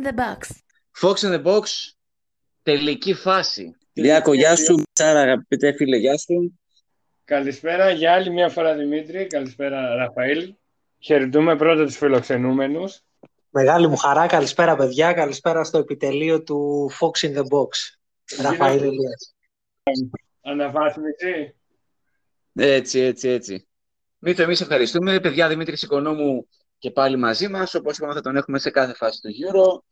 in the box. Fox in the box, τελική φάση. Διάκο, γεια σου. Σάρα, αγαπητέ φίλε, γεια σου. Καλησπέρα για άλλη μια φορά Δημήτρη. Καλησπέρα Ραφαήλ. Χαιρετούμε πρώτα τους φιλοξενούμενους. Μεγάλη μου χαρά. Καλησπέρα παιδιά. Καλησπέρα στο επιτελείο του Fox in the Box. Ραφαήλ Ελίας. Αναβάθμιση. Έτσι, έτσι, έτσι. Μήτω, εμείς ευχαριστούμε. Παιδιά, Δημήτρης Οικονόμου και πάλι μαζί μας. Όπως είπαμε θα τον έχουμε σε κάθε φάση του Euro.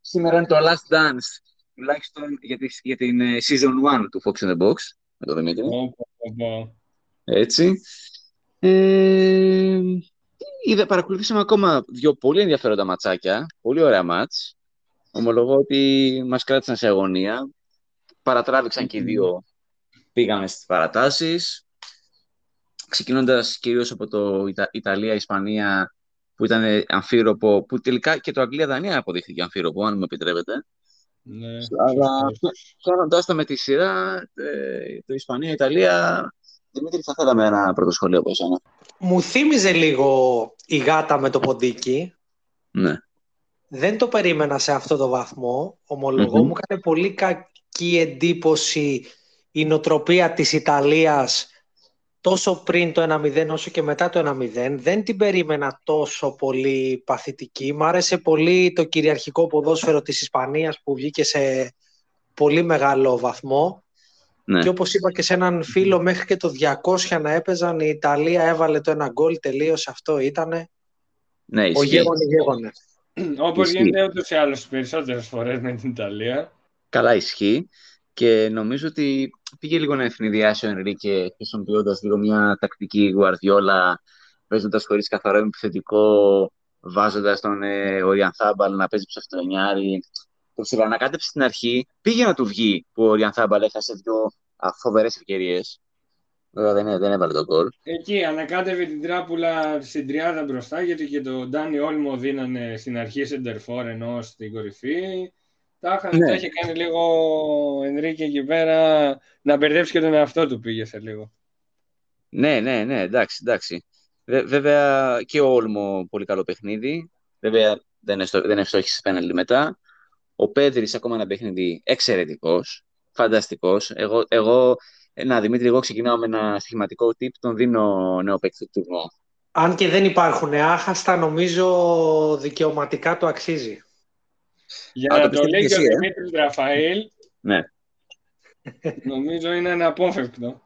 Σήμερα είναι το Last Dance, τουλάχιστον για, τη, για την ε, Season 1 του Fox in the Box, με τον Δημήτρη. Πω, πω, πω. Έτσι. Ε, είδα, παρακολουθήσαμε ακόμα δύο πολύ ενδιαφέροντα ματσάκια. Πολύ ωραία μάτς. Ομολογώ ότι μας κράτησαν σε αγωνία. Παρατράβηξαν και οι δύο. Πήγαμε στις παρατάσεις. Ξεκινώντας κυρίως από το Ιτα- Ιταλία-Ισπανία που ήταν αμφίροπο, που τελικά και το Αγγλία-Δανία αποδείχθηκε αμφίροπο, αν μου επιτρέπετε. Ναι, Αλλά σωστός. κάνοντας τα με τη σειρά, ε, το Ισπανία-Ιταλία, Δημήτρη, θα θέλαμε ένα πρώτο σχολείο από εσένα. Μου θύμιζε λίγο η γάτα με το ποντίκι. Ναι. Δεν το περίμενα σε αυτό το βαθμό. Ομολογώ, Μμμ. μου έκανε πολύ κακή εντύπωση η νοτροπία της Ιταλίας τόσο πριν το 1-0 όσο και μετά το 1-0. Δεν την περίμενα τόσο πολύ παθητική. Μ' άρεσε πολύ το κυριαρχικό ποδόσφαιρο της Ισπανίας που βγήκε σε πολύ μεγάλο βαθμό. Ναι. Και όπως είπα και σε έναν φίλο, μέχρι και το 200 να έπαιζαν, η Ιταλία έβαλε το ένα γκολ, τελείωσε αυτό, ήτανε. ναι, Ο ισχύει. γέγονε γέγονε. Όπως Ισχύει. γίνεται ούτως ή άλλως τις περισσότερες φορές με την Ιταλία. Καλά ισχύει. Και νομίζω ότι πήγε λίγο να ευνηδιάσει ο Ενρίκε χρησιμοποιώντας λίγο μια τακτική γουαρδιόλα, παίζοντας χωρίς καθαρό επιθετικό, βάζοντας τον ε, Οριανθάμπαλ να παίζει ψευτονιάρι. Το ψιλοανακάτεψε στην αρχή. Πήγε να του βγει που ο Οριανθάμπαλ έχασε δύο φοβερές ευκαιρίες. Βέβαια δεν, δεν έβαλε τον γκολ. Εκεί ανακάτευε την τράπουλα στην τριάδα μπροστά γιατί και τον Ντάνι Όλμο δίνανε στην αρχή σεντερφόρ ενώ στην κορυφή. Τα, είχαν, Ναι. τα είχε κάνει λίγο ο Ενρίκε εκεί πέρα να μπερδέψει και τον εαυτό του πήγε σε λίγο. Ναι, ναι, ναι, εντάξει, εντάξει. Βε- βέβαια και ο Όλμο πολύ καλό παιχνίδι. Βέβαια δεν, εστο, δεν ευστόχησες πέναλτι μετά. Ο Πέδρης ακόμα ένα παιχνίδι εξαιρετικός, φανταστικός. Εγώ, εγώ, ε, να Δημήτρη, εγώ ξεκινάω με ένα στοιχηματικό tip, τον δίνω νέο παίκτη του τουρνουά. Αν και δεν υπάρχουν άχαστα, νομίζω δικαιωματικά το αξίζει. Για Α, να το το λέει πιστεύεις και ο εσύ, ε; Δημήτρης Ραφαήλ, Ναι. νομίζω είναι αναπόφευκτο.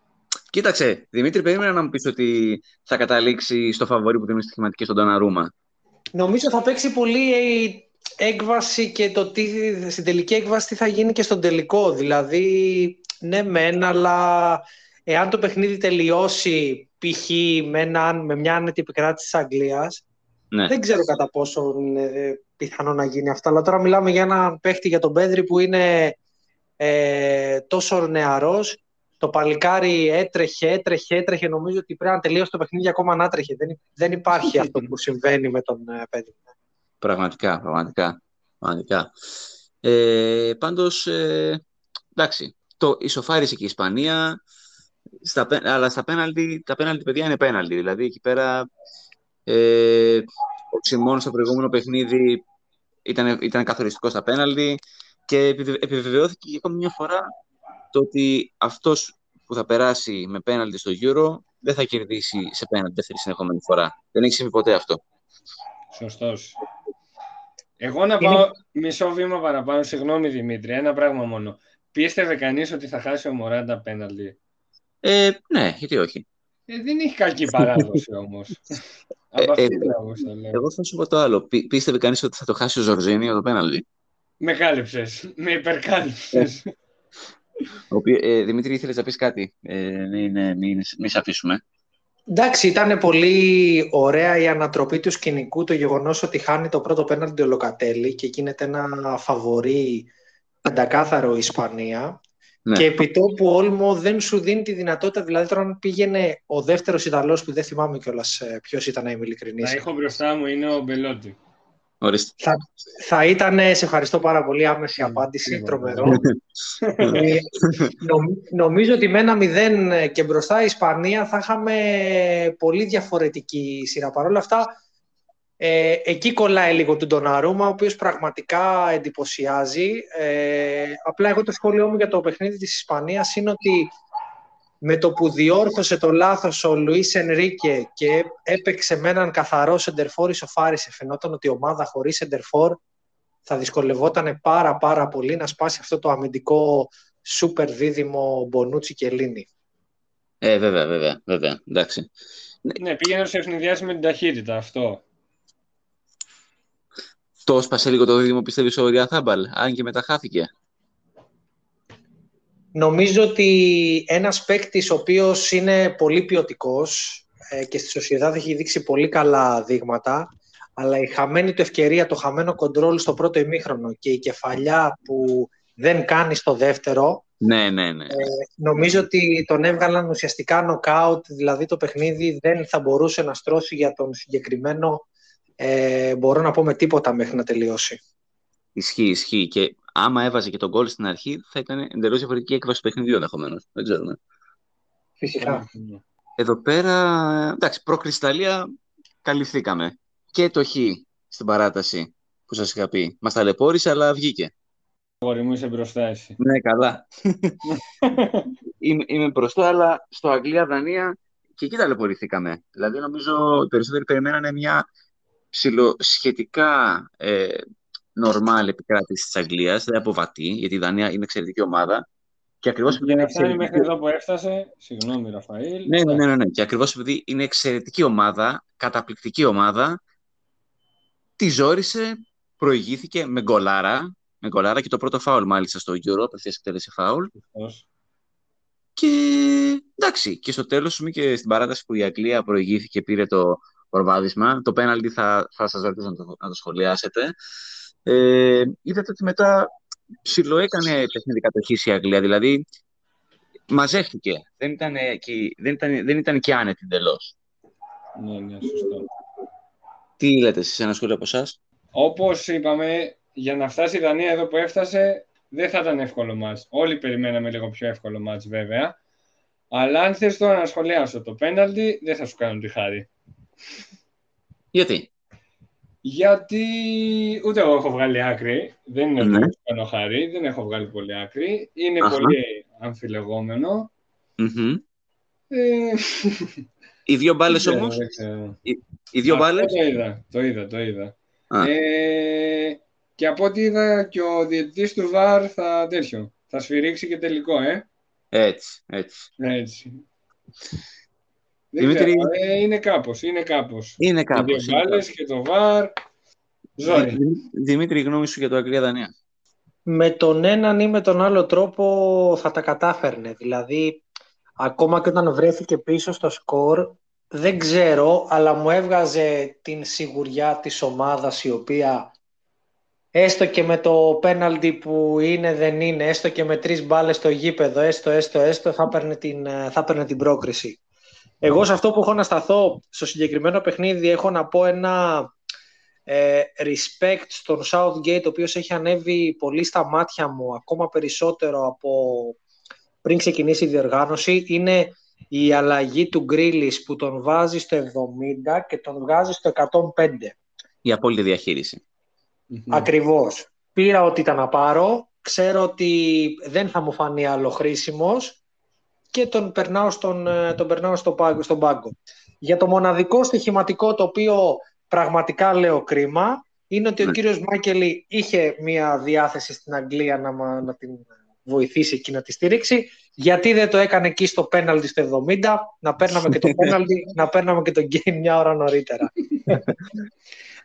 Κοίταξε, Δημήτρη, περίμενα να μου πεις ότι θα καταλήξει στο φαβορή που δίνουν στοιχηματικές στον Ντοναρούμα. Νομίζω θα παίξει πολύ η έκβαση και το τι στην τελική έκβαση τι θα γίνει και στον τελικό. Δηλαδή, ναι μεν, αλλά εάν το παιχνίδι τελειώσει π.χ. με, έναν- με μια άνετη επικράτηση της Αγγλίας, Ναι. δεν ξέρω κατά πόσο είναι πιθανό να γίνει αυτό. Αλλά τώρα μιλάμε για έναν παίχτη για τον Πέδρη που είναι ε, τόσο νεαρός. Το παλικάρι έτρεχε, έτρεχε, έτρεχε. Νομίζω ότι πρέπει να τελείωσε το παιχνίδι ακόμα να τρέχει. Δεν, δεν υπάρχει αυτό που συμβαίνει με τον ε, Πέδρη. Πραγματικά, πραγματικά. πραγματικά. Ε, πάντως, ε, εντάξει, το ισοφάρισε και η Ισπανία, στα, πέ- αλλά στα πέναλτι, τα πέναλτι, παιδιά, είναι πέναλτι. Δηλαδή, εκεί πέρα, ε, ο Τσιμών στο προηγούμενο παιχνίδι ήταν, ήταν καθοριστικός στα πέναλτι και επιβε- επιβεβαιώθηκε για ακόμη μια φορά το ότι αυτός που θα περάσει με πέναλτι στο Euro δεν θα κερδίσει σε πέναλτι δεύτερη συνεχόμενη φορά. Δεν έχει συμβεί ποτέ αυτό. Σωστός. Εγώ να πάω μισό βήμα παραπάνω, συγγνώμη Δημήτρη, ένα πράγμα μόνο. Πίστευε κανείς ότι θα χάσει ο Μωράντα πέναλτι; Ε, ναι, γιατί όχι. Ε, δεν έχει κακή παράδοση όμως. Από Ε, αυτή ε, την άποψη το λέω. Εγώ θα σου πω το άλλο. Πι- πίστευε κανείς ότι θα το χάσει ο Ζορζίνιο το πέναλτι; Με κάλυψες, με υπερκάλυψες. Ο οποίο, ε, Δημήτρη, ήθελες να πεις κάτι; Ε, μην, μην, μην, μην σε αφήσουμε. Εντάξει, ήταν πολύ ωραία η ανατροπή του σκηνικού, το γεγονός ότι χάνει το πρώτο πέναλτι ο Λοκατέλη και γίνεται ένα φαβορή πεντακάθαρο η Ισπανία. Ναι. Και επί τόπου Όλμο δεν σου δίνει τη δυνατότητα, δηλαδή τώρα αν πήγαινε ο δεύτερος Ιταλός που δεν θυμάμαι κιόλας ε, ποιος ήταν να είμαι ειλικρινής. Να έχω μπροστά μου είναι ο Μπελότη. Ορίστε. Θα, θα ήταν, σε ευχαριστώ πάρα πολύ, άμεση απάντηση, Λοιπόν, τρομερό. Ε, νομ- νομίζω ότι με ένα μηδέν και μπροστά η Ισπανία θα είχαμε πολύ διαφορετική σειρά. Παρ' όλα αυτά, Ε, εκεί κολλάει λίγο τον Ντοναρούμα, ο οποίος πραγματικά εντυπωσιάζει. Ε, απλά εγώ το σχόλιο μου για το παιχνίδι της Ισπανίας είναι ότι με το που διόρθωσε το λάθος ο Λουίς Ενρίκε και έπαιξε με έναν καθαρό σεντερφόρ ισοφάρισε, φαινόταν ότι η ομάδα χωρίς σεντερφόρ θα δυσκολευόταν πάρα πάρα πολύ να σπάσει αυτό το αμυντικό σούπερ δίδυμο Μπονούτσι και Λίνι. Ε, βέβαια, βέβαια, βέβαια, εντάξει. Ναι, πήγαινε να σε ευνηδιάσει με την ταχύτητα αυτό. Το σπάσε λίγο το δίδυμο, πιστεύεις, ο Ριαθάμπαλ, αν και μετά χάθηκε. Νομίζω ότι ένας παίκτης ο οποίος είναι πολύ ποιοτικός ε, και στη Σοσιαδάδ έχει δείξει πολύ καλά δείγματα, αλλά η χαμένη του ευκαιρία, το χαμένο κοντρόλ στο πρώτο ημίχρονο και η κεφαλιά που δεν κάνει στο δεύτερο, ναι, ναι, ναι. Ε, νομίζω ότι τον έβγαλαν ουσιαστικά νοκάουτ, δηλαδή το παιχνίδι δεν θα μπορούσε να στρώσει για τον συγκεκριμένο, ε, μπορώ να πω με τίποτα μέχρι να τελειώσει. Ισχύει, ισχύει. Και άμα έβαζε και τον γκολ στην αρχή, θα ήταν εντελώς διαφορετική έκβαση του παιχνιδιού ενδεχομένως. Δεν ξέρουμε. Φυσικά. Εδώ πέρα, εντάξει, προκρισταλία καλυφθήκαμε. Και το χ στην παράταση που σας είχα πει. Μας ταλαιπώρησε, αλλά βγήκε. Μπορεί μου είσαι μπροστά εσύ. Ναι, καλά. είμαι, είμαι μπροστά, αλλά στο Αγγλία-Δανία και εκεί ταλαιπωρηθήκαμε. Δηλαδή, νομίζω οι περισσότεροι περιμένανε μια ψηλοσχετικά ε, νορμάλ επικράτηση της Αγγλίας, δεν αποβατεί, γιατί η Δανία είναι εξαιρετική ομάδα. Και ακριβώς επειδή είναι εξαιρετική. μέχρι εδώ που έφτασε. Συγγνώμη, Ραφαήλ. Ναι, ναι, ναι, ναι. Και ακριβώς επειδή είναι εξαιρετική ομάδα, καταπληκτική ομάδα, τη ζόρισε, προηγήθηκε με γκολάρα. Με γκολάρα και το πρώτο φάουλ μάλιστα στο Euro, απευθεία εκτέλεση φάουλ. Και εντάξει, και στο τέλος και στην παράταση που η Αγγλία προηγήθηκε, πήρε το προβάδισμα. Το πέναλτι θα, θα σας ρωτήσω να το, να το σχολιάσετε. Ε, είδατε ότι μετά ψιλοέκανε παιχνίδι κατοχή η Αγγλία. Δηλαδή, μαζεύτηκε. Δεν ήταν, και, δεν ήταν, δεν ήταν και άνετη εντελώς. Ναι, ναι, σωστό. Τι λέτε εσείς, ένα σχόλιο από εσάς; Όπως είπαμε, για να φτάσει η Δανία εδώ που έφτασε, δεν θα ήταν εύκολο μάτς. Όλοι περιμέναμε λίγο πιο εύκολο μάτς βέβαια. Αλλά αν θες τώρα να σχολιάσω το πέναλτι, δεν θα σου κάνω τη χάρη. Γιατί; Γιατί ούτε εγώ έχω βγάλει άκρη. Δεν είναι ναι. ότι κάνω χάρη. Δεν έχω βγάλει πολύ άκρη. Είναι Αχα. πολύ αμφιλεγόμενο. Mm-hmm. Ε... Οι δύο μπάλες όμως; Οι, οι δύο μπάλε. Το είδα, το είδα, το είδα. Ε, και από ό,τι είδα και ο διαιτητής του ΒΑΡ θα τέτοιο. Θα σφυρίξει και τελικό, ε. Έτσι, έτσι. έτσι. Δημήτρη... Ξέρω, ε, είναι κάπως, είναι κάπως. Είναι κάπως. Οι δύο και το ΒΑΡ. Ζόρι. Δημήτρη, γνώμη σου για το Αγγλία-Δανία. Με τον έναν ή με τον άλλο τρόπο θα τα κατάφερνε. Δηλαδή, ακόμα και όταν βρέθηκε πίσω στο σκορ, δεν ξέρω, αλλά μου έβγαζε την σιγουριά της ομάδας η οποία έστω και με το πέναλτι που είναι δεν είναι, έστω και με τρεις μπάλες στο γήπεδο, έστω, έστω, έστω, θα έπαιρνε την, θα την πρόκριση. Εγώ σε αυτό που έχω να σταθώ στο συγκεκριμένο παιχνίδι έχω να πω ένα ε, respect στον Southgate ο οποίος έχει ανέβει πολύ στα μάτια μου ακόμα περισσότερο από πριν ξεκινήσει η διοργάνωση είναι η αλλαγή του Γκρίλης που τον βάζει στο 70 και τον βγάζει στο 105. Η απόλυτη διαχείριση. Ακριβώς. Πήρα ό,τι ήταν να πάρω. Ξέρω ότι δεν θα μου φανεί άλλο χρήσιμος και τον περνάω στον, ε, τον περνάω στο πάγκο, στον πάγκο. Για το μοναδικό στοιχηματικό το οποίο πραγματικά λέω κρίμα είναι ότι ο ναι. κύριος Μάκελη είχε μια διάθεση στην Αγγλία να, να την βοηθήσει και να τη στηρίξει. Γιατί δεν το έκανε εκεί στο πέναλτι στο 70, να παίρναμε και το πέναλτι, να παίρναμε και το game μια ώρα νωρίτερα.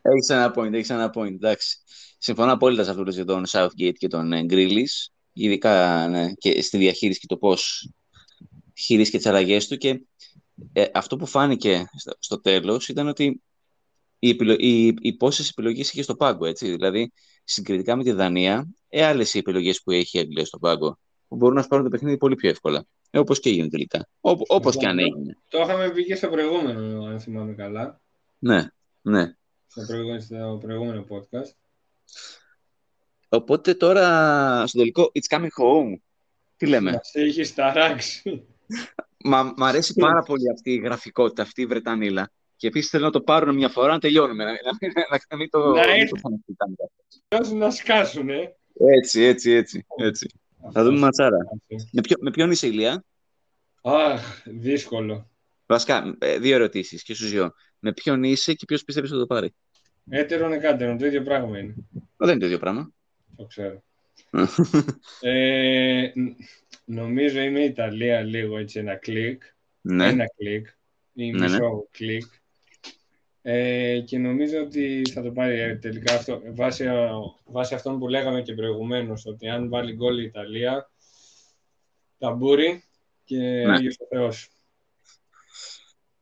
Έχεις ένα point, έχεις ένα point, εντάξει. Συμφωνώ απόλυτα σε αυτό το τον Southgate και τον Γκρίλης, ειδικά ναι, και στη διαχείριση και το πώς χειρίστηκε τις αλλαγές του και ε, αυτό που φάνηκε στο, στο τέλος ήταν ότι οι, επιλο... οι, οι πόσες επιλογές είχε στο πάγκο, έτσι, δηλαδή συγκριτικά με τη Δανία, ε, άλλες οι επιλογές που έχει η Αγγλία στο πάγκο, που μπορούν να σπάρουν το παιχνίδι πολύ πιο εύκολα. Ε, Όπως και έγινε τελικά. Όπως και αν έγινε. Το είχαμε πει και στο προηγούμενο, αν θυμάμαι καλά. Ναι, ναι. Στο προηγούμενο, στο προηγούμενο podcast. Οπότε τώρα στο τελικό It's coming home. Τι λέμε; Μας έχεις ταράξει. Μα μ' αρέσει πάρα πολύ αυτή η γραφικότητα, αυτή η Βρετανίλα. Και επίσης θέλω να το πάρουν μια φορά να τελειώνουμε. Να, να, να, να μην το. Να μην έρθει. το ξανακοιτάμε. Δώσουν να σκάσουν, ε. Έτσι, έτσι, έτσι. έτσι. Θα δούμε ματσάρα. Με, ποιο, με ποιον είσαι, Ηλία; Αχ, δύσκολο. Βασικά, ε, δύο ερωτήσεις και στου δύο. Με ποιον είσαι και ποιος πιστεύεις ότι θα το πάρει; Έτερον εκάτερον, το ίδιο πράγμα είναι. Μα δεν είναι το ίδιο πράγμα. Το ξέρω. Ε, ν- νομίζω είμαι Ιταλία λίγο έτσι ένα κλικ. ναι. Ένα κλικ ή Ναι, ναι. μισό κλικ. Ε, και νομίζω ότι θα το πάρει ε, τελικά αυτό. Βάσει, ε, βάσει αυτών που λέγαμε και προηγουμένως, ότι αν βάλει γκολ η Ιταλία, ταμπούρι και Ναι. Άγιος ο Θεός.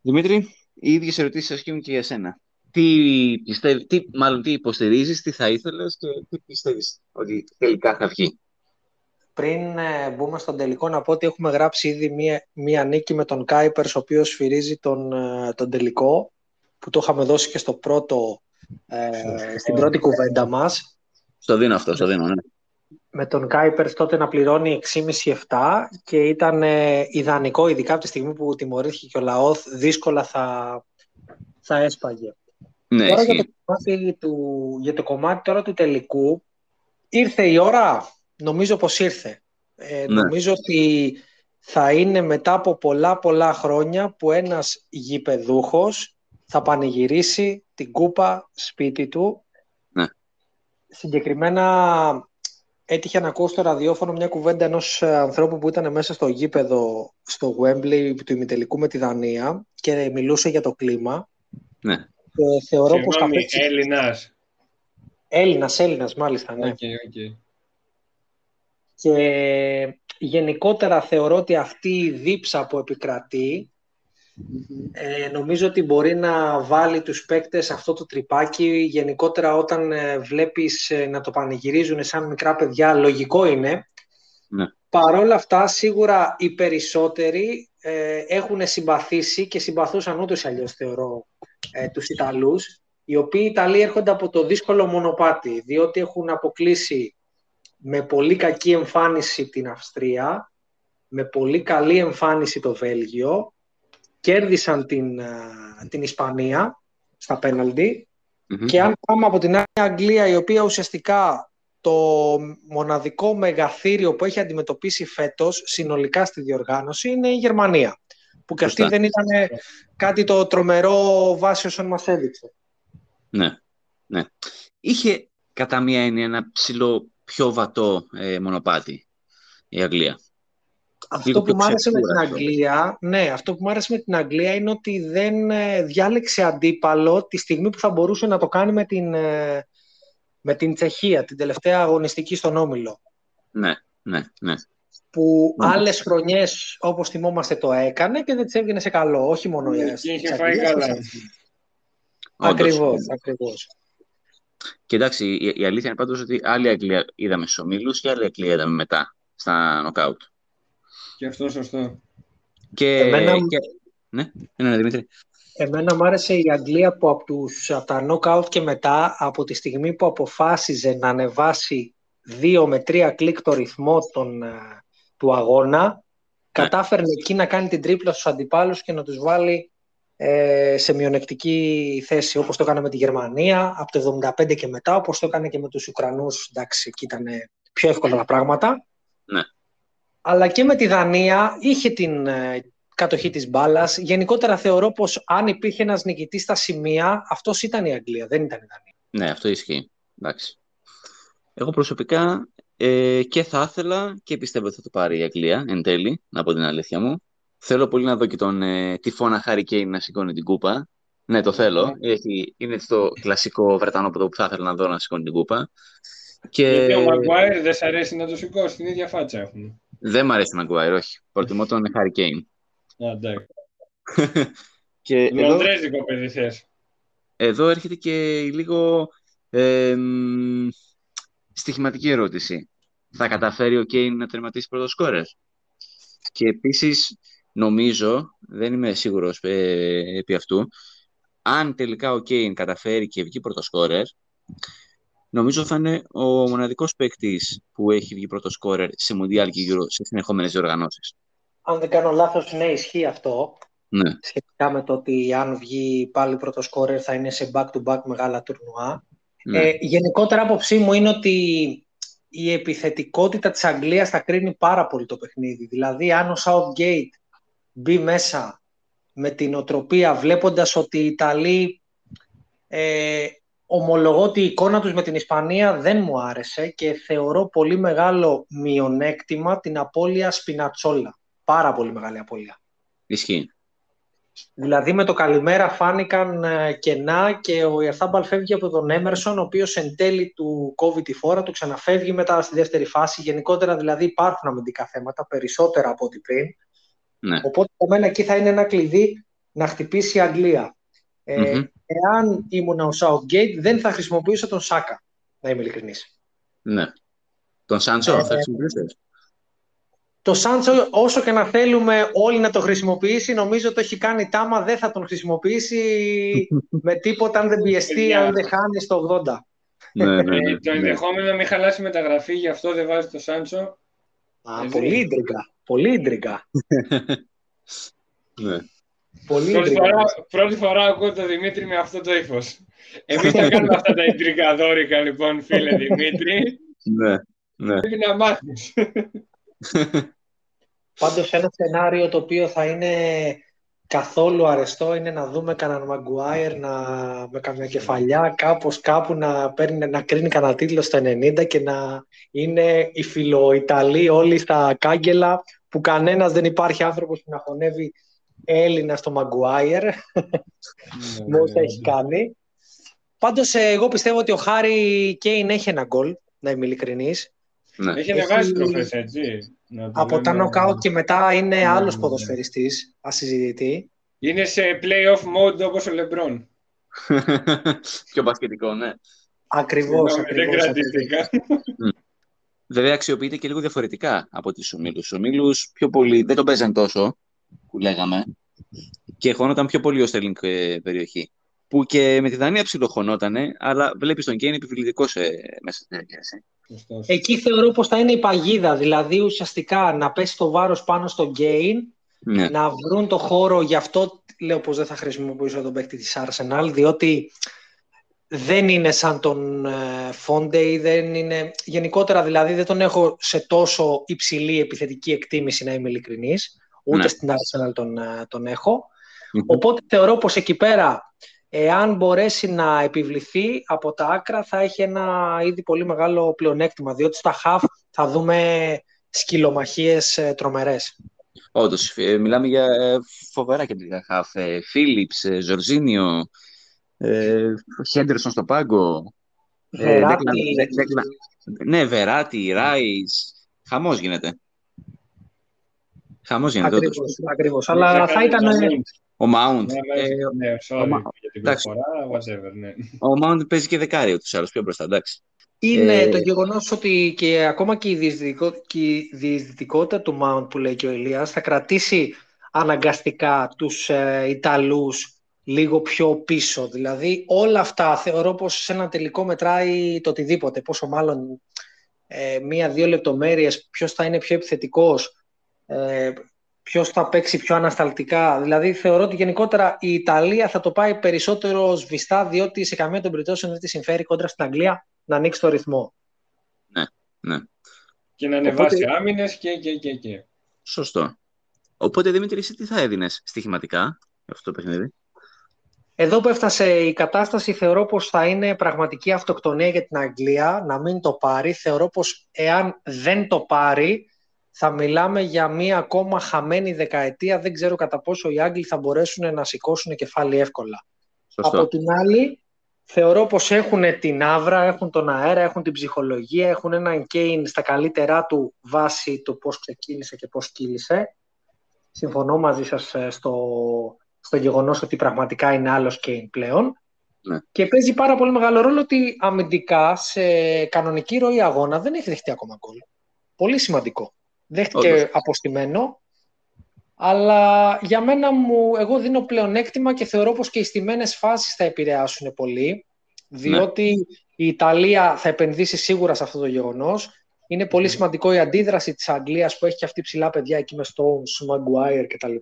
Δημήτρη, οι ίδιες ερωτήσεις ασκούν και για σένα. Τι πιστεύει, τι, μάλλον τι υποστηρίζεις, τι θα ήθελες και τι πιστεύεις ότι τελικά θα βγει. Πριν ε, μπούμε στον τελικό, να πω ότι έχουμε γράψει ήδη μία, μία νίκη με τον Κάιπερς, ο οποίος σφυρίζει τον, ε, τον τελικό, που το είχαμε δώσει και στο πρώτο, ε, Σωστό. στην πρώτη κουβέντα μας. Στο δίνω αυτό, στο δίνω, ναι. Με τον Κάιπερς τότε να πληρώνει 6,5-7 και ήταν ε, ιδανικό, ειδικά από τη στιγμή που τιμωρήθηκε και ο Λαόθ, δύσκολα θα, θα έσπαγε. Ναι, Τώρα για ισχύει. το, κομμάτι του, για το κομμάτι τώρα του τελικού, ήρθε η ώρα, νομίζω πως ήρθε. Ε, Ναι. Νομίζω ότι θα είναι μετά από πολλά πολλά χρόνια που ένας γηπεδούχος θα πανηγυρίσει την κούπα σπίτι του. Ναι. Συγκεκριμένα έτυχε να ακούω στο ραδιόφωνο μια κουβέντα ενός ε, ανθρώπου που ήταν μέσα στο γήπεδο στο Wembley του ημιτελικού με τη Δανία και μιλούσε για το κλίμα. Ναι. Και θεωρώ πως θα Συγγνώμη, παίξει... Έλληνας. Έλληνας, Έλληνας μάλιστα, ναι. Οκ, οκ. Και γενικότερα θεωρώ ότι αυτή η δίψα που επικρατεί ε, νομίζω ότι μπορεί να βάλει τους παίκτες σε αυτό το τριπάκι. Γενικότερα όταν ε, βλέπεις ε, να το πανηγυρίζουν σαν μικρά παιδιά, λογικό είναι. Ναι. Παρόλα αυτά, σίγουρα οι περισσότεροι ε, έχουν συμπαθήσει και συμπαθούσαν ούτως ή αλλιώς θεωρώ ε, τους Ιταλούς, οι οποίοι Ιταλοί έρχονται από το δύσκολο μονοπάτι, διότι έχουν αποκλείσει με πολύ κακή εμφάνιση την Αυστρία, με πολύ καλή εμφάνιση το Βέλγιο, κέρδισαν την, α, την Ισπανία στα πέναλτι Μμμ. και αν πάμε από την άλλη Αγγλία η οποία ουσιαστικά το μοναδικό μεγαθύριο που έχει αντιμετωπίσει φέτος συνολικά στη διοργάνωση είναι η Γερμανία που και αυτή Σωστά. δεν ήταν κάτι το τρομερό βάσει όσων μας έδειξε. Ναι, ναι. Είχε κατά μία έννοια ένα ψηλό πιο βατό ε, μονοπάτι η Αγγλία. Αυτό Λίγο που πιο μου άρεσε με την ξεκούραστο. Αγγλία, ναι, αυτό που μου άρεσε με την Αγγλία είναι ότι δεν ε, διάλεξε αντίπαλο τη στιγμή που θα μπορούσε να το κάνει με την, ε, με την Τσεχία, την τελευταία αγωνιστική στον Όμιλο. Ναι, ναι, ναι. Που Ναι. άλλες χρονιές, όπως θυμόμαστε, το έκανε και δεν της έβγαινε σε καλό. Όχι μόνο η Και της είχε Αγγλίας, φάει καλά. της- Όντως. Ακριβώς, ακριβώς. Και εντάξει, η, η αλήθεια είναι πάντως ότι άλλη Αγγλία είδαμε στους ομίλους και άλλη Αγγλία είδαμε μετά στα νοκάουτ. Και αυτό σωστό. Και, Εμένα- και... Ναι, ναι, ναι, Δημήτρη. Εμένα μου άρεσε η Αγγλία που από, τους, από τα knockout και μετά, από τη στιγμή που αποφάσιζε να ανεβάσει δύο με τρία κλικ το ρυθμό των, ε, του αγώνα, κατάφερνε εκεί να κάνει την τρίπλα στους αντιπάλους και να τους βάλει ε, σε μειονεκτική θέση, όπως το έκανε με τη Γερμανία από το 75 και μετά, όπως το έκανε και με τους Ουκρανούς, εντάξει, εκεί ήταν πιο εύκολα τα πράγματα. Ναι. Αλλά και με τη Δανία είχε την ε, κατοχή της μπάλας. Γενικότερα θεωρώ πως αν υπήρχε ένας νικητής στα σημεία, αυτός ήταν η Αγγλία, δεν ήταν η Δανία. Ναι, αυτό ισχύει. Εντάξει. Εγώ προσωπικά ε, και θα ήθελα και πιστεύω ότι θα το πάρει η Αγγλία εν τέλει, να πω την αλήθεια μου. Θέλω πολύ να δω και τον ε, τυφώνα Χάρη Κέιν να σηκώνει την κούπα. Ναι, το θέλω. Έχει, είναι στο κλασικό Βρετανόπεδο που θα ήθελα να δω να σηκώνει την κούπα. Και Γιατί ο Μαγκουάιρ δεν σ' αρέσει να το σηκώσει, την ίδια φάτσα έχουν. δεν μου αρέσει ο Μαγκουάιρ, όχι. Προτιμώ τον Χάρη Κέιν. Α, εντάξει. και εδώ, Λονδρέζικο παιδί θες. εδώ έρχεται και η λίγο ε, μ, στοιχηματική ερώτηση. Θα καταφέρει ο Κέιν να τερματίσει πρώτο σκόρερ. Και επίσης νομίζω, δεν είμαι σίγουρος ε, επί αυτού, αν τελικά ο Κέιν καταφέρει και βγει πρώτο σκόρερ, νομίζω θα είναι ο μοναδικός παίκτης που έχει βγει πρώτο σκόρερ σε Mundial και Euro σε συνεχόμενες διοργανώσεις. Αν δεν κάνω λάθος, ναι, ισχύει αυτό. Ναι. σχετικά με το ότι αν βγει πάλι πρώτο σκόρερ θα είναι σε back-to-back μεγάλα τουρνουά. Ναι. Ε, γενικότερα άποψή μου είναι ότι η επιθετικότητα της Αγγλίας θα κρίνει πάρα πολύ το παιχνίδι. Δηλαδή αν ο Southgate μπει μέσα με την οτροπία βλέποντας ότι οι Ιταλοί ε, ομολογώ ότι η εικόνα τους με την Ισπανία δεν μου άρεσε και θεωρώ πολύ μεγάλο μειονέκτημα την απώλεια Σπινατσόλα. Πάρα πολύ μεγάλη απώλεια. Ισχύει. Δηλαδή με το καλημέρα φάνηκαν ε, κενά και ο Ιερθάμπαλ φεύγει από τον Έμερσον, ο οποίος εν τέλει του κόβει τη φόρα, του ξαναφεύγει μετά στη δεύτερη φάση. Γενικότερα δηλαδή υπάρχουν αμυντικά θέματα, περισσότερα από ό,τι πριν. Ναι. Οπότε για μένα εκεί θα είναι ένα κλειδί να χτυπήσει η Αγγλία. Ε, Μμμ. Εάν ήμουν ο Southgate δεν θα χρησιμοποιούσα τον Σάκα, να είμαι ειλικρινής. ναι. Τον Σάντσο Ε, θα χρησιμοποιήσεις. Το Σάντσο, όσο και να θέλουμε όλοι να το χρησιμοποιήσει, νομίζω το έχει κάνει τάμα, δεν θα τον χρησιμοποιήσει με τίποτα αν δεν πιεστεί, Παιδιά. αν δεν χάνει στο 80. ναι, ναι, ναι, Ε, το ναι. ενδεχόμενο να μην χαλάσει μεταγραφή, γι' αυτό δεν βάζει το Σάντσο. Α, Έτσι. πολύ ίντριγκα. Πολύ ίντριγκα. Ναι. Πολύ Πρώτη ίντριγκα. φορά, πρώτη φορά ακούω τον Δημήτρη με αυτό το ύφος. Εμείς θα κάνουμε αυτά τα ιντρικαδόρικα, λοιπόν, φίλε Δημήτρη. Ναι, ναι. Πρέπει να μάθεις. Πάντως ένα σενάριο το οποίο θα είναι καθόλου αρεστό είναι να δούμε κανέναν Μαγκουάιρ να, με καμιά κεφαλιά κάπως κάπου να, παίρνει, να κρίνει κανένα τίτλο στο 90 και να είναι οι φιλοϊταλοί όλοι στα κάγκελα που κανένας δεν υπάρχει άνθρωπος που να χωνεύει Έλληνα στο Μαγκουάιρ με όσα έχει κάνει. Πάντως ε, εγώ πιστεύω ότι ο Χάρη Κέιν έχει ένα γκολ, να είμαι ειλικρινής. Ναι. Έχει ανεβάσει τροφέ, έτσι. Να το Από τα λέμε. νοκάουτ και μετά είναι Ναι, άλλος ναι. ποδοσφαιριστής, ασυζητητή. Είναι σε playoff mode όπως ο Λεμπρόν. Πιο μπασκετικό, ναι. Ακριβώς, Συγγνώμη, Δεν ακριβώς. κρατήθηκα. Βέβαια αξιοποιείται και λίγο διαφορετικά από τις ομίλους. Στους ομίλους πιο πολύ δεν τον παίζαν τόσο, που λέγαμε, και χωνόταν πιο πολύ ο Στέλινγκ ε, περιοχή. Που και με τη Δανία ψιλοχωνότανε, αλλά βλέπεις τον Κέιν επιβλητικός ε, μέσα στην διαδικασία. Σωστός. Εκεί θεωρώ πως θα είναι η παγίδα, δηλαδή ουσιαστικά να πέσει το βάρος πάνω στο gain, Ναι, να βρουν το χώρο, γι' αυτό λέω πως δεν θα χρησιμοποιήσω τον παίκτη της Arsenal, διότι δεν είναι σαν τον ε, Φόντεϊ, δεν είναι... Γενικότερα δηλαδή δεν τον έχω σε τόσο υψηλή επιθετική εκτίμηση, να είμαι ειλικρινής, ούτε Ναι. στην Arsenal τον, ε, τον έχω. Μμμ. Οπότε θεωρώ πως εκεί πέρα, εάν μπορέσει να επιβληθεί από τα άκρα, θα έχει ένα ήδη πολύ μεγάλο πλεονέκτημα, διότι στα half θα δούμε σκυλομαχίες ε, τρομερές. Όντως, ε, μιλάμε για ε, φοβερά κεντρικά χαφ. Ε, Φίλιπς, ε, Ζορζίνιο, ε, Χέντερσον στο πάγκο. Ε, Βεράτη. Declan- Δε- Declan- Ναι, Βεράτη, Ράις. Χαμός γίνεται. Χαμός γίνεται, όντως. Ακριβώς, ακριβώς. Αλλά θα ήταν... Ο Μάουντ. Ναι, Ε, Ναι, sorry Μα- για την εντάξει. προφορά, whatever, ναι. ο Μάουντ παίζει και δεκάρι ούτως ή άλλως πιο μπροστά, εντάξει. Είναι Ε, το γεγονός ότι και ακόμα και η, διεισδυτικο... και η διεισδυτικότητα του Mount που λέει και ο Ηλίας θα κρατήσει αναγκαστικά τους ε, Ιταλούς λίγο πιο πίσω. Δηλαδή όλα αυτά θεωρώ πως σε ένα τελικό μετράει το οτιδήποτε. Πόσο μάλλον ε, μία-δύο λεπτομέρειες, ποιος θα είναι πιο επιθετικός, ε, ποιος θα παίξει πιο ανασταλτικά. Δηλαδή θεωρώ ότι γενικότερα η Ιταλία θα το πάει περισσότερο σβηστά διότι σε καμία των περιπτώσεων δεν της συμφέρει κόντρα στην Αγγλία να ανοίξει το ρυθμό. Και να ανεβάσει Οπότε- άμυνες και, και, και, και. Σωστό. Οπότε, Δημήτρη, εσύ τι θα έδινες στοιχηματικά για αυτό το παιχνίδι; Εδώ που έφτασε η κατάσταση θεωρώ πως θα είναι πραγματική αυτοκτονία για την Αγγλία να μην το πάρει. Θεωρώ πως εάν δεν το πάρει θα μιλάμε για μία ακόμα χαμένη δεκαετία. Δεν ξέρω κατά πόσο οι Άγγλοι θα μπορέσουν να σηκώσουν κεφάλι εύκολα. Σωστό. Από την άλλη, θεωρώ πως έχουν την άβρα, έχουν τον αέρα, έχουν την ψυχολογία, έχουν έναν Κέιν στα καλύτερά του βάση του πώς ξεκίνησε και πώς κύλησε. Συμφωνώ μαζί σας ε, στο, στο γεγονός ότι πραγματικά είναι άλλος Κέιν πλέον. Ναι. Και παίζει πάρα πολύ μεγάλο ρόλο ότι αμυντικά σε κανονική ροή αγώνα δεν έχει δεχτεί ακόμα γκολ. Πολύ σημαντικό. Δέχτηκε Όντως. αποστημένο, αλλά για μένα μου, εγώ δίνω πλεονέκτημα και θεωρώ πως και οι στιμένες φάσεις θα επηρεάσουν πολύ, διότι η Ιταλία θα επενδύσει σίγουρα σε αυτό το γεγονός. Είναι πολύ σημαντικό η αντίδραση της Αγγλίας που έχει και αυτή ψηλά παιδιά εκεί με Stones, Maguire κτλ.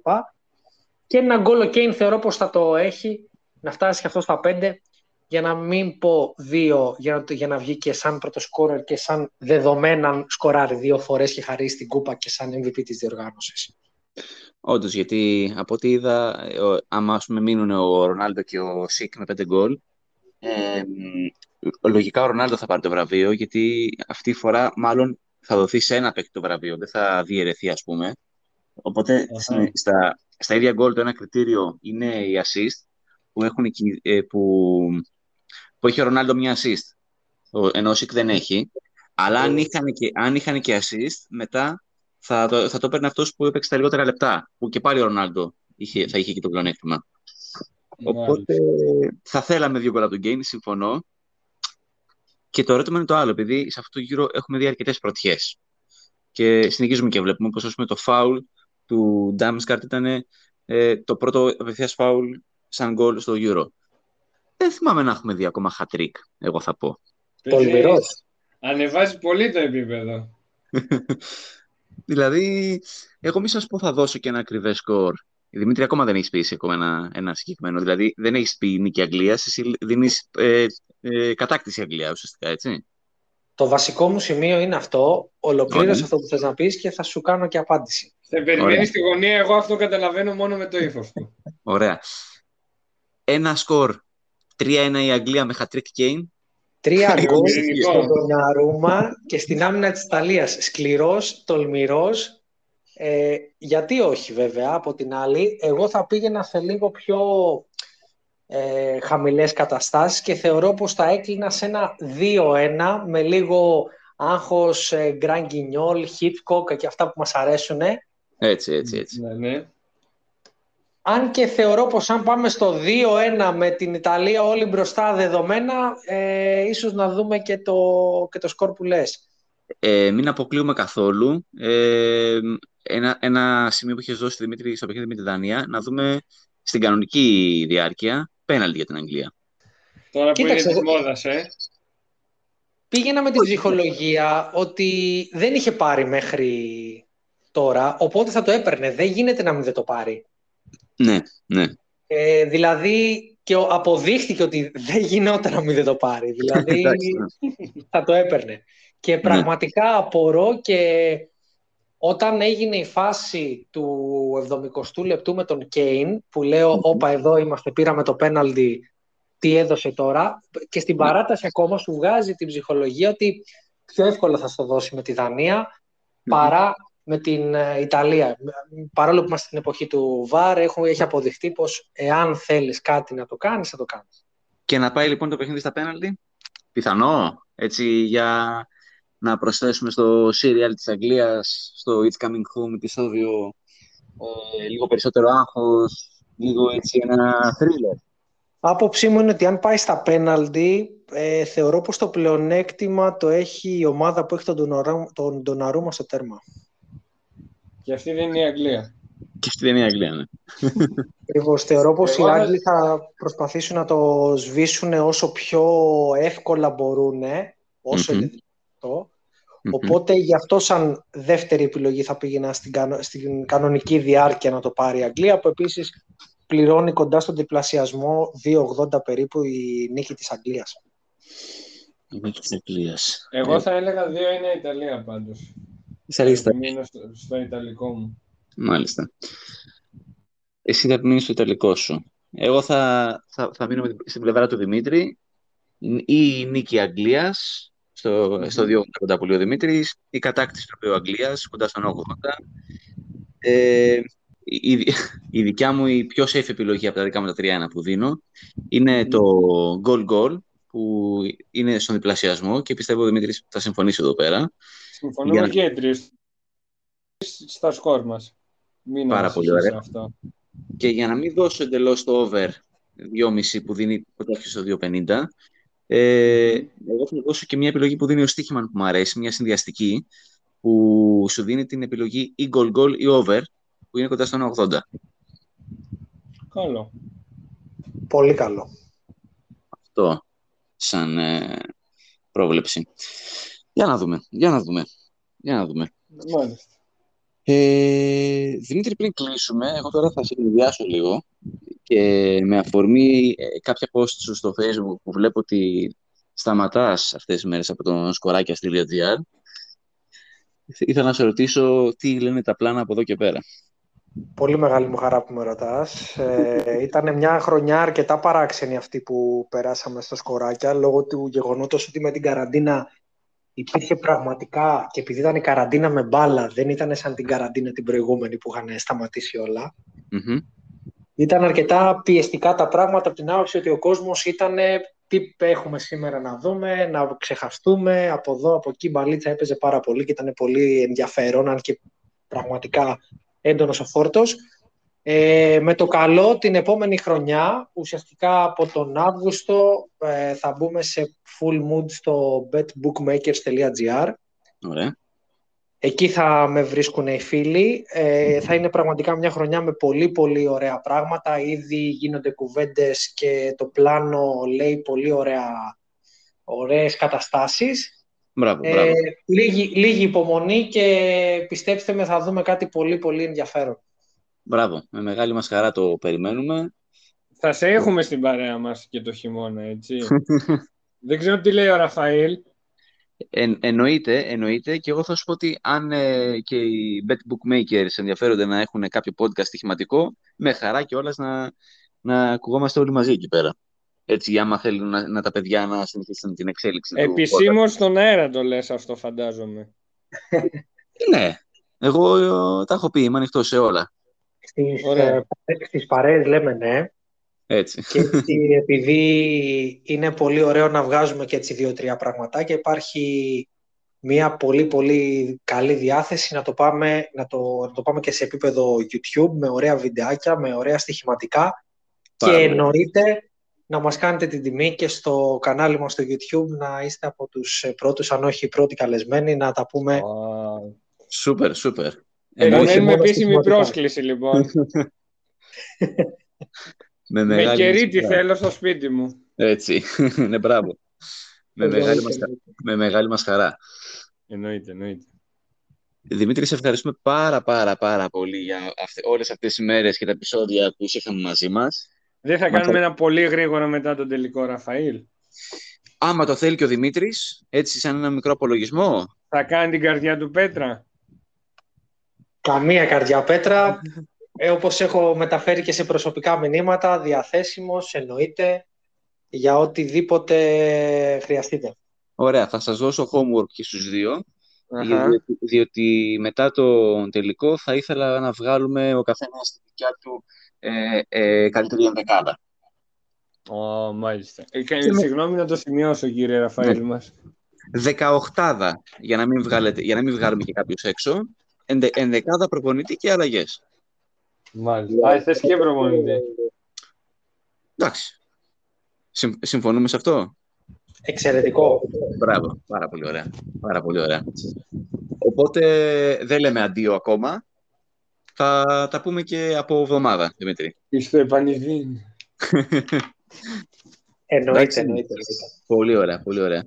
Και ένα γκολ ο Κέιν θεωρώ πως θα το έχει να φτάσει και αυτός στα πέντε για να μην πω δύο, για να, για να βγει και σαν πρώτο σκόρερ και σαν δεδομένα σκοράρει δύο φορές και χαρίσει την κούπα και σαν MVP της διοργάνωσης. Όντως, γιατί από ό,τι είδα, ο- άμα ας πούμε, μείνουν ο Ρονάλντο και ο Σικ με πέντε γκολ, ε, μ, λογικά ο Ρονάλντο θα πάρει το βραβείο, γιατί αυτή τη φορά μάλλον θα δοθεί σε ένα παίκτη το βραβείο, δεν θα διαιρεθεί, ας πούμε. Οπότε Αχα. στα, στα ίδια γκολ το ένα κριτήριο είναι οι assist, που, έχουν, εκεί- ε, που, που έχει ο Ρονάλντο μια assist, ο- ενώ ο Σικ δεν έχει. Αλλά αν είχαν και, αν είχαν και assist, μετά θα το, θα το έπαιρνε αυτός που έπαιξε τα λιγότερα λεπτά, που και πάλι ο Ρονάλντο είχε, θα είχε και το πλεονέκτημα. Οπότε θα θέλαμε δύο γκολ από τον Γκέιν, συμφωνώ. Και το ερώτημα είναι το άλλο, επειδή σε αυτό το γύρο έχουμε δει αρκετές πρωτιές. Και συνεχίζουμε και βλέπουμε πως ας πούμε, το φάουλ του Ντάμσκαρτ ήταν ε, το πρώτο απευθείας φάουλ σαν γκολ στο γύρο. Δεν θυμάμαι να έχουμε δει ακόμα hat-trick, εγώ θα πω. Τολμηρός. Ανεβάζει πολύ το επίπεδο. Δηλαδή, εγώ μη σας πω θα δώσω και ένα ακριβέ σκορ. Η Δημήτρη ακόμα δεν έχεις πει ακόμα ένα, ένα συγκεκριμένο. Δηλαδή, δεν έχεις πει νίκη Αγγλίας, εσύ δίνεις ε, ε, κατάκτηση Αγγλίας ουσιαστικά, έτσι. Το βασικό μου σημείο είναι αυτό. Ολοκλήρωσε Ωραία. αυτό που θες να πεις και θα σου κάνω και απάντηση. Σε περιμένεις Ωραία. στη γωνία, εγώ αυτό καταλαβαίνω μόνο με το ύφος του. Ωραία. Ένα σκορ 3-1 η Αγγλία με hat-trick Kane. Τρία Εγώ γκολ ειρηνικό. στον Ντοναρούμα και στην άμυνα της Ιταλίας. Σκληρός, τολμηρός. Ε, γιατί όχι βέβαια, από την άλλη. Εγώ θα πήγαινα σε λίγο πιο ε, χαμηλές καταστάσεις και θεωρώ πως θα έκλεινα σε ένα 2-1 με λίγο άγχος, ε, γκρανγκινιόλ, Hitchcock και αυτά που μας αρέσουν. Έτσι, έτσι, έτσι. ναι, ναι. Αν και θεωρώ πως αν πάμε στο 2-1 με την Ιταλία όλοι μπροστά δεδομένα, ε, ίσως να δούμε και το, και το σκορ που λες. Ε, μην αποκλείουμε καθόλου. Ε, ένα, ένα σημείο που είχες δώσει Δημήτρη στο παιχνίδι με τη Δανία, να δούμε στην κανονική διάρκεια πέναλτι για την Αγγλία. Τώρα που Κοίταξε, είναι τη εγώ- μόδας, ε. Πήγαινα με την ψυχολογία ότι δεν είχε πάρει μέχρι τώρα, οπότε θα το έπαιρνε. Δεν γίνεται να μην δεν το πάρει. Ναι, ναι. Ε, δηλαδή και ο- αποδείχτηκε ότι δεν γινόταν να μην δεν το πάρει. Δηλαδή Εντάξει, ναι. θα το έπαιρνε. Και πραγματικά απορώ και όταν έγινε η φάση του 70ου λεπτού με τον Κέιν, που λέω, όπα εδώ είμαστε, πήραμε το πέναλτι, τι έδωσε τώρα, και στην παράταση ακόμα σου βγάζει την ψυχολογία ότι πιο εύκολα θα στο δώσει με τη Δανία παρά με την ε, Ιταλία. Παρόλο που είμαστε στην εποχή του ΒΑΡ, έχω- έχει αποδειχτεί πως εάν θέλεις κάτι να το κάνεις, θα το κάνεις. Και να πάει λοιπόν το παιχνίδι στα πέναλτι. Πιθανό, έτσι, για να προσθέσουμε στο serial της Αγγλίας, στο It's Coming Home επεισόδιο, ε, λίγο περισσότερο άγχος, λίγο έτσι ένα thriller. Άποψή μου είναι ότι αν πάει στα πέναλτι, ε, θεωρώ πως το πλεονέκτημα το έχει η ομάδα που έχει τον Ντοναρού- τον Ντοναρούμα στο τέρμα. Και αυτή δεν είναι η Αγγλία. Και αυτή δεν είναι η Αγγλία, ναι. Ακριβώς, θεωρώ πως οι Εγώ θα- Άγγλοι θα προσπαθήσουν να το σβήσουν όσο πιο εύκολα μπορούν, όσο Μμμ. είναι δυνατό. Μμμ. Οπότε γι' αυτό σαν δεύτερη επιλογή θα πήγαινα στην, κανο- στην κανονική διάρκεια να το πάρει η Αγγλία, που επίσης πληρώνει κοντά στον διπλασιασμό 2,80 περίπου η νίκη της Αγγλίας. Η νίκη της Αγγλίας. Εγώ Ε, θα έλεγα 2-1 Ιταλία πάντως. Είσαι αλήθεια. Θα μείνω στο, στο Ιταλικό μου. Μάλιστα. Εσύ θα επιμείνεις στο Ιταλικό σου. Εγώ θα, θα, θα μείνω με την- στην πλευρά του Δημήτρη. Ή η νίκη Αγγλίας, στο, στο 2,80 κοντά που λέει ο Δημήτρης, η κατάκτηση του Αγγλίας κοντά στον 80. Ε, η, η- η δικιά μου η πιο safe επιλογή από τα δικά μου τα 3-1 που δίνω είναι το goal goal που είναι στον διπλασιασμό και πιστεύω ο Δημήτρης θα συμφωνήσει εδώ πέρα. Συμφωνούμε Για- και οι τρεις στα σκορ μας. Μην Πάρα ανησυχείς πολύ ωραία. Αυτό. Και για να μην δώσω εντελώς το over 2,5 που δίνει κοντά στο 2,50, ε, εγώ θα δώσω και μια επιλογή που δίνει ο Στίχημαν που μου αρέσει, μια συνδυαστική, που σου δίνει την επιλογή ή goal goal ή over, που είναι κοντά στο 1,80. Καλό. Πολύ καλό. Αυτό σαν ε, πρόβλεψη. Για να δούμε, για να δούμε, για να δούμε. Μάλιστα. Ε, Δημήτρη, πριν κλείσουμε, εγώ τώρα θα σε συνδυάσω λίγο και με αφορμή ε, κάποια posts σου στο facebook που βλέπω ότι σταματάς αυτές τις μέρες από τον σκοράκια.gr ήθελα να σε ρωτήσω τι λένε τα πλάνα από εδώ και πέρα. Πολύ μεγάλη μου χαρά που με ρωτάς. Ε, ήταν μια χρονιά αρκετά παράξενη αυτή που περάσαμε στο σκοράκια λόγω του γεγονότος ότι με την καραντίνα υπήρχε πραγματικά και επειδή ήταν η καραντίνα με μπάλα, δεν ήταν σαν την καραντίνα την προηγούμενη που είχαν σταματήσει Ήταν αρκετά πιεστικά τα πράγματα από την άποψη ότι ο κόσμος ήταν τι έχουμε σήμερα να δούμε, να ξεχαστούμε, από εδώ, από εκεί, μπαλίτσα έπαιζε πάρα πολύ και ήταν πολύ ενδιαφέρον, αν και πραγματικά έντονος ο φόρτος. Ε, με το καλό την επόμενη χρονιά, ουσιαστικά από τον Αύγουστο, ε, θα μπούμε σε full mood στο betbookmakers.gr. Ωραία. Εκεί θα με βρίσκουν οι φίλοι. Ε, θα είναι πραγματικά μια χρονιά με πολύ πολύ ωραία πράγματα. Ήδη γίνονται κουβέντες και το πλάνο λέει πολύ ωραία, ωραίες καταστάσεις. Μπράβο, ε, μπράβο. λίγη, λίγη υπομονή και πιστέψτε με θα δούμε κάτι πολύ πολύ ενδιαφέρον. Μπράβο, με μεγάλη μας χαρά το περιμένουμε. Θα σε έχουμε στην παρέα μας και το χειμώνα, έτσι. Δεν ξέρω τι λέει ο Ραφαήλ. En, εννοείται, εννοείται και εγώ θα σου πω ότι αν ε, και οι bet bookmakers ενδιαφέρονται να έχουν κάποιο podcast στοιχηματικό, με χαρά και όλας να, να ακουγόμαστε όλοι μαζί εκεί πέρα. Έτσι, άμα θέλουν να, να τα παιδιά να συνεχίσουν την εξέλιξη Επισήμως στον αέρα το λες αυτό, φαντάζομαι. ναι, εγώ ε, τα έχω πει, είμαι ανοιχτός σε όλα. Στις, ε, στις παρέες λέμε ναι. Έτσι. Και επειδή είναι πολύ ωραίο να βγάζουμε και έτσι δύο-τρία πραγματάκια, υπάρχει μια πολύ πολύ καλή διάθεση να το, πάμε, να το, να το πάμε και σε επίπεδο YouTube με ωραία βιντεάκια, με ωραία στοιχηματικά και εννοείται να μας κάνετε την τιμή και στο κανάλι μας στο YouTube να είστε από τους πρώτους, αν όχι οι πρώτοι καλεσμένοι, να τα πούμε. Σούπερ, σούπερ. Περιμένουμε επίσημη πρόσκληση, λοιπόν. με, με κερίτη θέλω στο σπίτι μου. Έτσι, ναι, μπράβο. με, μεγάλη μας, με μεγάλη μας χαρά. Εννοείται, εννοείται. Δημήτρη, σε ευχαριστούμε πάρα πάρα πάρα πολύ για αυτές, όλες αυτές τις μέρες και τα επεισόδια που είχαμε μαζί μας. Δεν θα κάνουμε ένα πολύ γρήγορο μετά τον τελικό, Ραφαήλ. Άμα το θέλει και ο Δημήτρης, έτσι σαν ένα μικρό απολογισμό. Θα κάνει την καρδιά του Πέτρα. Καμία καρδιά Πέτρα. Ε, όπως έχω μεταφέρει και σε προσωπικά μηνύματα, διαθέσιμος, εννοείται, για οτιδήποτε χρειαστείτε. Ωραία, θα σας δώσω homework και στους δύο, διότι, διότι, μετά το τελικό θα ήθελα να βγάλουμε ο καθένας τη δικιά του ε, ε, καλύτερη ενδεκάδα. Oh, μάλιστα. Ε, συγγνώμη να το σημειώσω, κύριε Ραφαήλ ναι. μας. Δεκαοχτάδα, για να μην, βγάλετε, για να μην βγάλουμε και κάποιους έξω. Ενδε, ενδεκάδα προπονητή και αλλαγές. Μάλιστα. Α, θες και προπονητή. Εντάξει. συμφωνούμε σε αυτό; Εξαιρετικό. Μπράβο. Πάρα πολύ ωραία. Πάρα πολύ ωραία. Οπότε δεν λέμε αντίο ακόμα. Θα τα πούμε και από εβδομάδα, Δημήτρη. Είστε επανειδή. εννοείται, εννοείται. Πολύ ωραία, πολύ ωραία.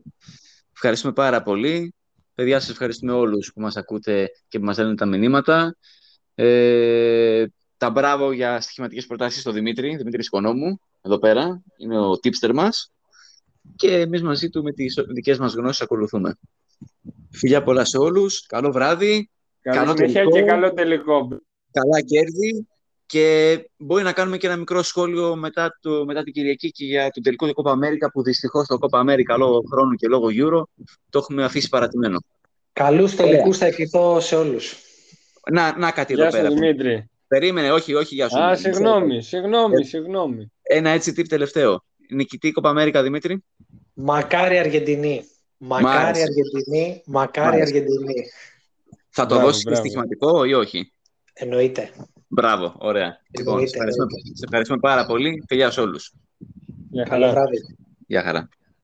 Ευχαριστούμε πάρα πολύ. Παιδιά, σας ευχαριστούμε όλους που μας ακούτε και που μας λένε τα μηνύματα. Ε, τα μπράβο για στοιχηματικές προτάσεις στο Δημήτρη, Δημήτρη Οικονόμου, εδώ πέρα. Είναι ο tipster μας. Και εμείς μαζί του με τις δικές μας γνώσεις ακολουθούμε. Φιλιά πολλά σε όλους. Καλό βράδυ. καλό τελικό. και καλό τελικό. Καλά κέρδη. Και μπορεί να κάνουμε και ένα μικρό σχόλιο μετά, το, μετά την Κυριακή και για τον τελικό του Κόπα Αμέρικα που δυστυχώς το Κόπα Αμέρικα λόγω χρόνου και λόγω Euro το έχουμε αφήσει παρατημένο. Καλούς τελικούς θα ευχηθώ σε όλους. Να, να κάτι εδώ πέρα. Δημήτρη. Περίμενε, όχι, όχι για σου. Α, συγγνώμη, συγγνώμη, συγγνώμη. Ένα έτσι τύπ τελευταίο. Νικητή Κόπα Αμέρικα, Δημήτρη. Μακάρι Αργεντινή. Μακάρι Αργεντινή, μακάρι Αργεντινή. Θα το δώσεις και στοιχηματικό ή όχι; Εννοείται. Μπράβο, ωραία. Λοιπόν, σε ευχαριστούμε, πάρα πολύ και γεια σε όλους. Γεια χαρά. Γεια χαρά.